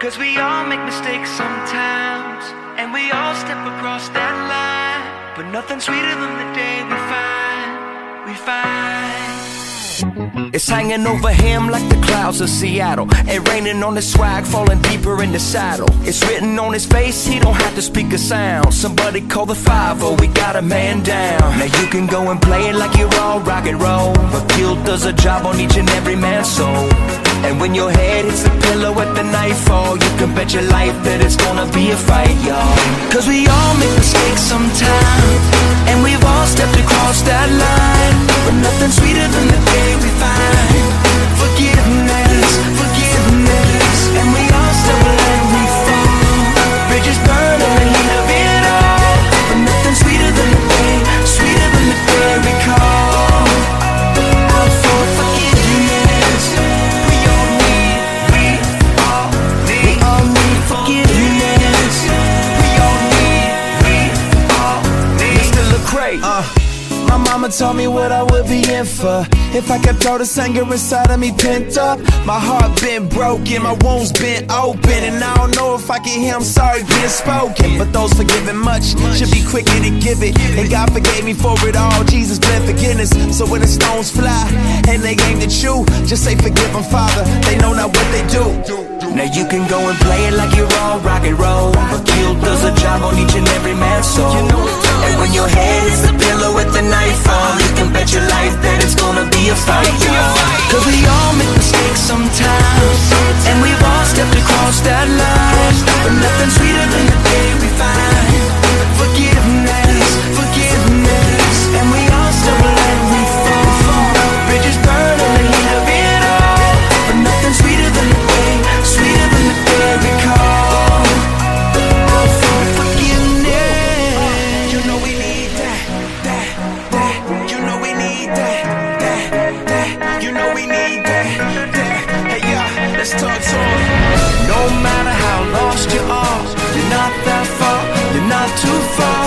Cause we all make mistakes sometimes, and we all step across that line. But nothing sweeter than the day we find, we find. It's hanging over him like the clouds of Seattle. And raining on his swag, falling deeper in the saddle. It's written on his face, he don't have to speak a sound. Somebody call the 5 we got a man down. Now you can go and play it like you're all rock and roll. But guilt does a job on each and every man's soul. And when your head hits the pillow at the nightfall, you can bet your life that it's gonna be a fight, y'all. Cause we all make mistakes Uh, my mama told me what I would be in for. If I kept all this anger inside of me pent up My heart been broken, my wounds been open And I don't know if I can hear I'm sorry being spoken. But those forgiven much should be quicker to give it And God forgave me for it all, Jesus bled forgiveness So when the stones fly and they aim at you Just say forgive them, Father, they know not what they do. Now you can go and play it like you're all rock and roll. But guilt does a job on each and every man's soul. And when your head hits the pillow at the nightfall, you can you know we need that, that. Hey, yeah, let's talk to him. No matter how lost you are, you're not that far, you're not too far.